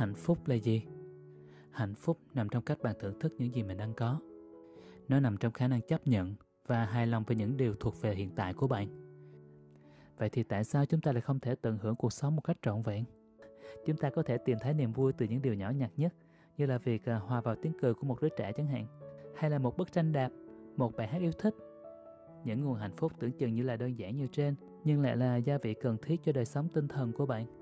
hạnh phúc là gì? Hạnh phúc nằm trong cách bạn thưởng thức những gì mình đang có. Nó nằm trong khả năng chấp nhận và hài lòng với những điều thuộc về hiện tại của bạn. Vậy thì tại sao chúng ta lại không thể tận hưởng cuộc sống một cách trọn vẹn? Chúng ta có thể tìm thấy niềm vui từ những điều nhỏ nhặt nhất, như là việc à, hòa vào tiếng cười của một đứa trẻ chẳng hạn, hay là một bức tranh đạp một bài hát yêu thích. Những nguồn hạnh phúc tưởng chừng như là đơn giản như trên, nhưng lại là gia vị cần thiết cho đời sống tinh thần của bạn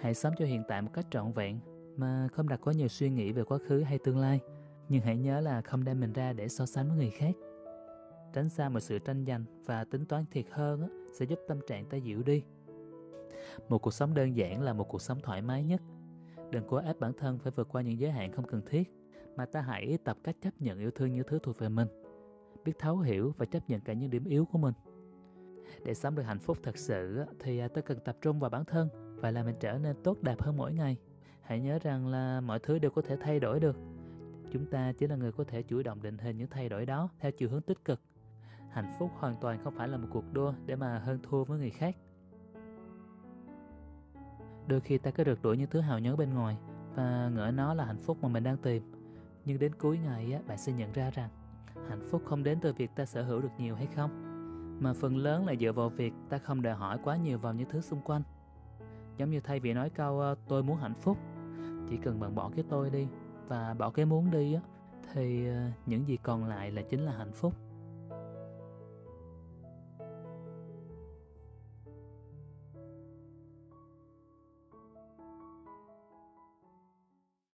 hãy sống cho hiện tại một cách trọn vẹn, mà không đặt quá nhiều suy nghĩ về quá khứ hay tương lai. Nhưng hãy nhớ là không đem mình ra để so sánh với người khác. Tránh xa mọi sự tranh giành và tính toán thiệt hơn sẽ giúp tâm trạng ta dịu đi. Một cuộc sống đơn giản là một cuộc sống thoải mái nhất. Đừng cố ép bản thân phải vượt qua những giới hạn không cần thiết, mà ta hãy tập cách chấp nhận yêu thương những thứ thuộc về mình. Biết thấu hiểu và chấp nhận cả những điểm yếu của mình. Để sống được hạnh phúc thật sự thì à, ta cần tập trung vào bản thân và làm mình trở nên tốt đẹp hơn mỗi ngày. Hãy nhớ rằng là mọi thứ đều có thể thay đổi được. Chúng ta chỉ là người có thể chủ động định hình những thay đổi đó theo chiều hướng tích cực. Hạnh phúc hoàn toàn không phải là một cuộc đua để mà hơn thua với người khác. Đôi khi ta cứ rượt đuổi những thứ hào nhoáng bên ngoài và ngỡ nó là hạnh phúc mà mình đang tìm. Nhưng đến cuối ngày á, bạn sẽ nhận ra rằng hạnh phúc không đến từ việc ta sở hữu được nhiều hay không mà phần lớn là dựa vào việc ta không đòi hỏi quá nhiều vào những thứ xung quanh giống như thay vì nói câu tôi muốn hạnh phúc chỉ cần bạn bỏ cái tôi đi và bỏ cái muốn đi á, thì ờ, những gì còn lại là chính là hạnh phúc.